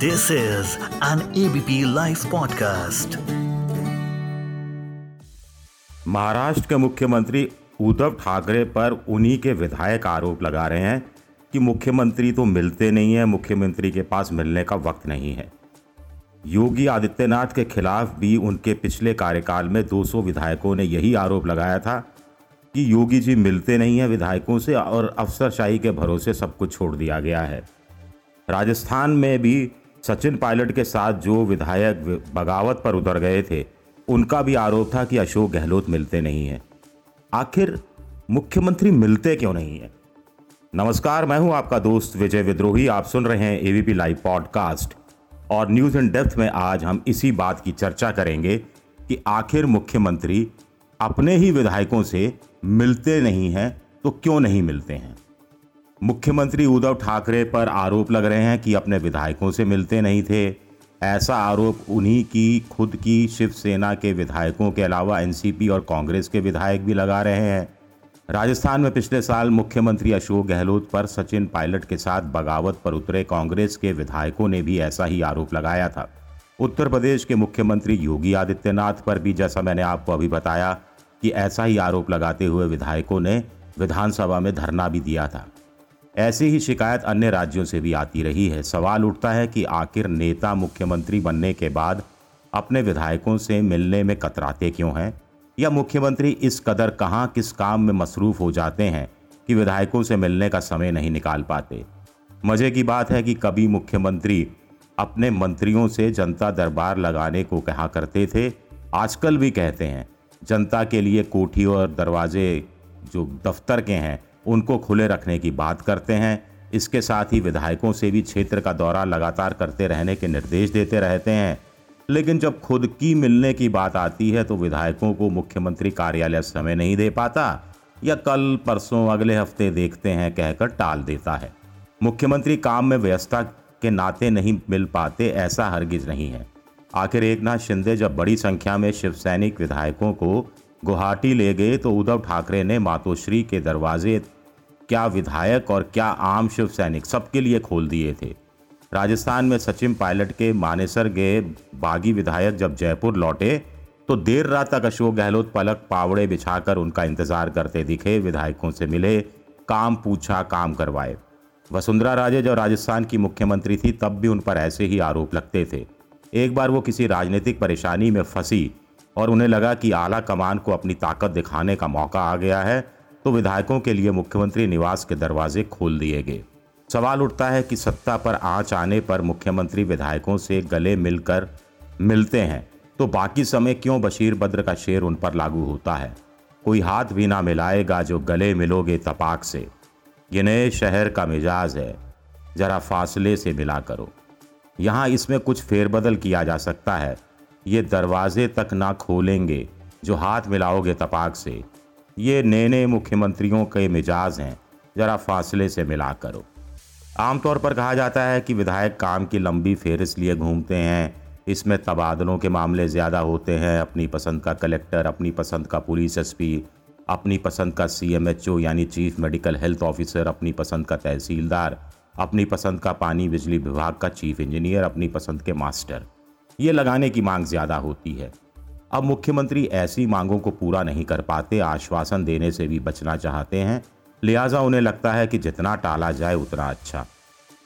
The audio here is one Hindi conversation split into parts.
This is an ABP Life podcast. Maharashtra के मुख्यमंत्री उद्धव ठाकरे पर उन्हीं के विधायक आरोप लगा रहे हैं कि मुख्यमंत्री तो मिलते नहीं है, मुख्यमंत्री के पास मिलने का वक्त नहीं है योगी आदित्यनाथ के खिलाफ भी उनके पिछले कार्यकाल में 200 विधायकों ने यही आरोप लगाया था कि योगी जी मिलते नहीं हैं विधायकों से और अफसरशाही के भरोसे सब कुछ छोड़ दिया गया है राजस्थान में भी सचिन पायलट के साथ जो विधायक बगावत पर उतर गए थे, उनका भी आरोप था कि अशोक गहलोत मिलते नहीं हैं। आखिर मुख्यमंत्री मिलते क्यों नहीं है? नमस्कार, मैं हूँ आपका दोस्त विजय विद्रोही। आप सुन रहे हैं एवीपी लाइव पॉडकास्ट और न्यूज़ इन डेप्थ में आज हम इसी बात की चर्चा करेंगे कि आखिर मुख्यमंत्री अपने ही विधायकों से मिलते नहीं हैं तो क्यों नहीं मिलते हैं? मुख्यमंत्री उद्धव ठाकरे पर आरोप लग रहे हैं कि अपने विधायकों से मिलते नहीं थे। ऐसा आरोप उन्हीं की, खुद की शिवसेना के विधायकों के अलावा एनसीपी और कांग्रेस के विधायक भी लगा रहे हैं। राजस्थान में पिछले साल मुख्यमंत्री अशोक गहलोत पर सचिन पायलट के साथ बगावत पर उतरे कांग्रेस के विधायकों ने भी ऐसा ही आरोप लगाया था। उत्तर प्रदेश के मुख्यमंत्री योगी आदित्यनाथ पर भी जैसा मैंने आपको अभी बताया कि ऐसा ही आरोप लगाते हुए विधायकों ने विधानसभा में धरना भी दिया था। ऐसी ही शिकायत अन्य राज्यों से भी आती रही है। सवाल उठता है कि आखिर नेता मुख्यमंत्री बनने के बाद अपने विधायकों से मिलने में कतराते क्यों हैं? या मुख्यमंत्री इस कदर कहाँ किस काम में मसरूफ हो जाते हैं कि विधायकों से मिलने का समय नहीं निकाल पाते? मज़े की बात है कि कभी मुख्यमंत्री अपने मंत्रियों से जनता दरबार लगाने को कहा करते थे, आजकल भी कहते हैं, जनता के लिए कोठी और दरवाजे जो दफ्तर के हैं उनको खुले रखने की बात करते हैं। इसके साथ ही विधायकों से भी क्षेत्र का दौरा लगातार करते रहने के निर्देश देते रहते हैं। लेकिन जब खुद की मिलने की बात आती है तो विधायकों को मुख्यमंत्री कार्यालय समय नहीं दे पाता या कल, परसों, अगले हफ़्ते देखते हैं, कहकर टाल देता है। मुख्यमंत्री काम में व्यवस्था के नाते नहीं मिल पाते, ऐसा हरगिज नहीं है। आखिर एक नाथ शिंदे जब बड़ी संख्या में शिवसैनिक विधायकों को गुवाहाटी ले गए तो उद्धव ठाकरे ने मातोश्री के दरवाजे क्या विधायक और क्या आम शिव सैनिक सबके लिए खोल दिए थे। राजस्थान में सचिन पायलट के मानेसर गए बागी विधायक जब जयपुर लौटे तो देर रात तक अशोक गहलोत पलक पावड़े बिछाकर उनका इंतज़ार करते दिखे, विधायकों से मिले, काम पूछा, काम करवाए। वसुंधरा राजे जब राजस्थान की मुख्यमंत्री थी, तब भी उन पर ऐसे ही आरोप लगते थे। एक बार वो किसी राजनीतिक परेशानी में फंसी और उन्हें लगा कि आला कमान को अपनी ताकत दिखाने का मौका आ गया है तो विधायकों के लिए मुख्यमंत्री निवास के दरवाजे खोल दिए गए। सवाल उठता है कि सत्ता पर आँच आने पर मुख्यमंत्री विधायकों से गले मिलकर मिलते हैं तो बाकी समय क्यों बशीर बद्र का शेर उन पर लागू होता है? कोई हाथ भी ना मिलाएगा जो गले मिलोगे तपाक से। ये नए शहर का मिजाज है, जरा फासले से मिला करो। यहाँ इसमें कुछ फेरबदल किया जा सकता है ये दरवाजे तक ना खोलेंगे जो हाथ मिलाओगे तपाक से। ये नए नए मुख्यमंत्रियों के मिजाज हैं, जरा फासले से मिला करो। आमतौर पर कहा जाता है कि विधायक काम की लंबी फेरिस लिए घूमते हैं, इसमें तबादलों के मामले ज़्यादा होते हैं, अपनी पसंद का कलेक्टर, अपनी पसंद का पुलिस एसपी, अपनी पसंद का सीएमएचओ यानी चीफ मेडिकल हेल्थ ऑफिसर, अपनी पसंद का तहसीलदार, अपनी पसंद का पानी बिजली विभाग का चीफ इंजीनियर, अपनी पसंद के मास्टर। ये लगाने की मांग ज़्यादा होती है। अब मुख्यमंत्री ऐसी मांगों को पूरा नहीं कर पाते, आश्वासन देने से भी बचना चाहते हैं। लिहाजा उन्हें लगता है कि जितना टाला जाए उतना अच्छा।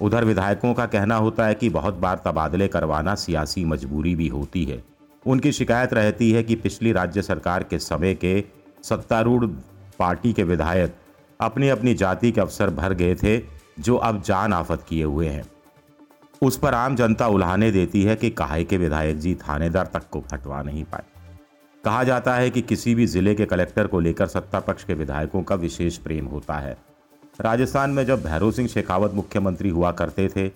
उधर विधायकों का कहना होता है कि बहुत बार तबादले करवाना सियासी मजबूरी भी होती है। उनकी शिकायत रहती है कि पिछली राज्य सरकार के समय के सत्तारूढ़ पार्टी के विधायक अपनी अपनी जाति के अफसर भर गए थे, जो अब जान आफत किए हुए हैं। उस पर आम जनता उल्हाने देती है कि कहाई के विधायक जी थानेदार तक को हटवा नहीं पाए। कहा जाता है कि किसी भी ज़िले के कलेक्टर को लेकर सत्ता पक्ष के विधायकों का विशेष प्रेम होता है। राजस्थान में जब भैरव सिंह शेखावत मुख्यमंत्री हुआ करते थे,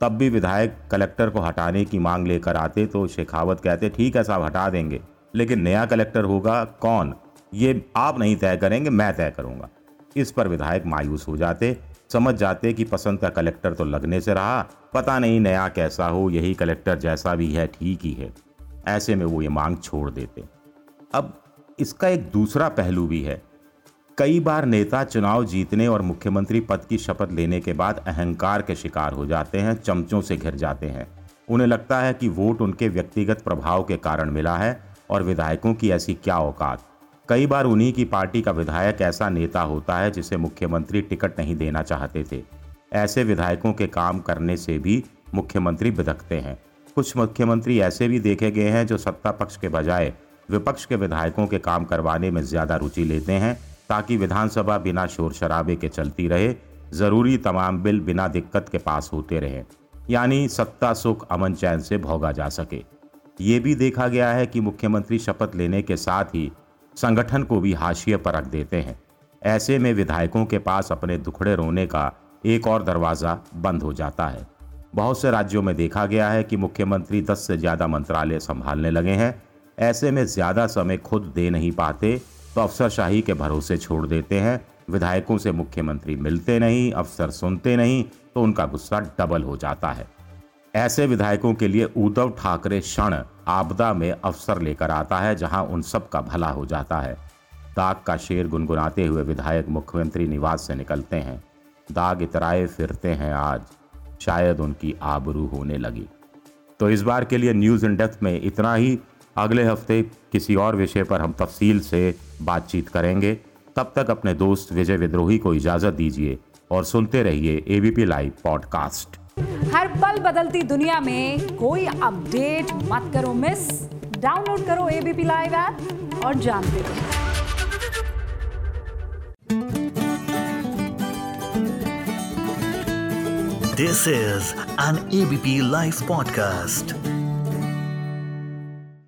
तब भी विधायक कलेक्टर को हटाने की मांग लेकर आते तो शेखावत कहते, ठीक है साहब, हटा देंगे। लेकिन नया कलेक्टर होगा कौन? ये आप नहीं तय करेंगे, मैं तय करूँगा। इस पर विधायक मायूस हो जाते समझ जाते कि पसंद का कलेक्टर तो लगने से रहा। पता नहीं नया कैसा हो, यही कलेक्टर जैसा भी है, ठीक ही है। ऐसे में वो ये मांग छोड़ देते। अब इसका एक दूसरा पहलू भी है। कई बार नेता चुनाव जीतने और मुख्यमंत्री पद की शपथ लेने के बाद अहंकार के शिकार हो जाते हैं, चमचों से घिर जाते हैं। उन्हें लगता है कि वोट उनके व्यक्तिगत प्रभाव के कारण मिला है और विधायकों की ऐसी क्या औकात। कई बार उन्हीं की पार्टी का विधायक ऐसा नेता होता है जिसे मुख्यमंत्री टिकट नहीं देना चाहते थे। ऐसे विधायकों के काम करने से भी मुख्यमंत्री बिदकते हैं। कुछ मुख्यमंत्री ऐसे भी देखे गए हैं जो सत्ता पक्ष के बजाय विपक्ष के विधायकों के काम करवाने में ज़्यादा रुचि लेते हैं, ताकि विधानसभा बिना शोर शराबे के चलती रहे, ज़रूरी तमाम बिल बिना दिक्कत के पास होते रहे। यानी सत्ता सुख अमन चैन से भोगा जा सके। ये भी देखा गया है कि मुख्यमंत्री शपथ लेने के साथ ही संगठन को भी हाशिए पर रख देते हैं। ऐसे में विधायकों के पास अपने दुखड़े रोने का एक और दरवाज़ा बंद हो जाता है। बहुत से राज्यों में देखा गया है कि मुख्यमंत्री दस से ज़्यादा मंत्रालय संभालने लगे हैं। ऐसे में ज़्यादा समय खुद दे नहीं पाते तो अफसरशाही के भरोसे छोड़ देते हैं। विधायकों से मुख्यमंत्री मिलते नहीं, अफसर सुनते नहीं तो उनका गुस्सा डबल हो जाता है। ऐसे विधायकों के लिए उद्धव ठाकरे क्षण आपदा में अवसर लेकर आता है, जहाँ उन सब का भला हो जाता है। दाग का शेर गुनगुनाते हुए विधायक मुख्यमंत्री निवास से निकलते हैं। दाग इतराए फिरते हैं आज। शायद उनकी आबरू होने लगी। तो इस बार के लिए न्यूज़ इन डेप्थ में इतना ही। अगले हफ़्ते किसी और विषय पर हम तफसील से बातचीत करेंगे। तब तक अपने दोस्त विजय विद्रोही को इजाज़त दीजिए और सुनते रहिए एबीपी लाइव पॉडकास्ट हर पल बदलती दुनिया में कोई अपडेट मत करो मिस डाउनलोड करो एबीपी लाइव ऐप और जानते रहो this is an ABP live podcast.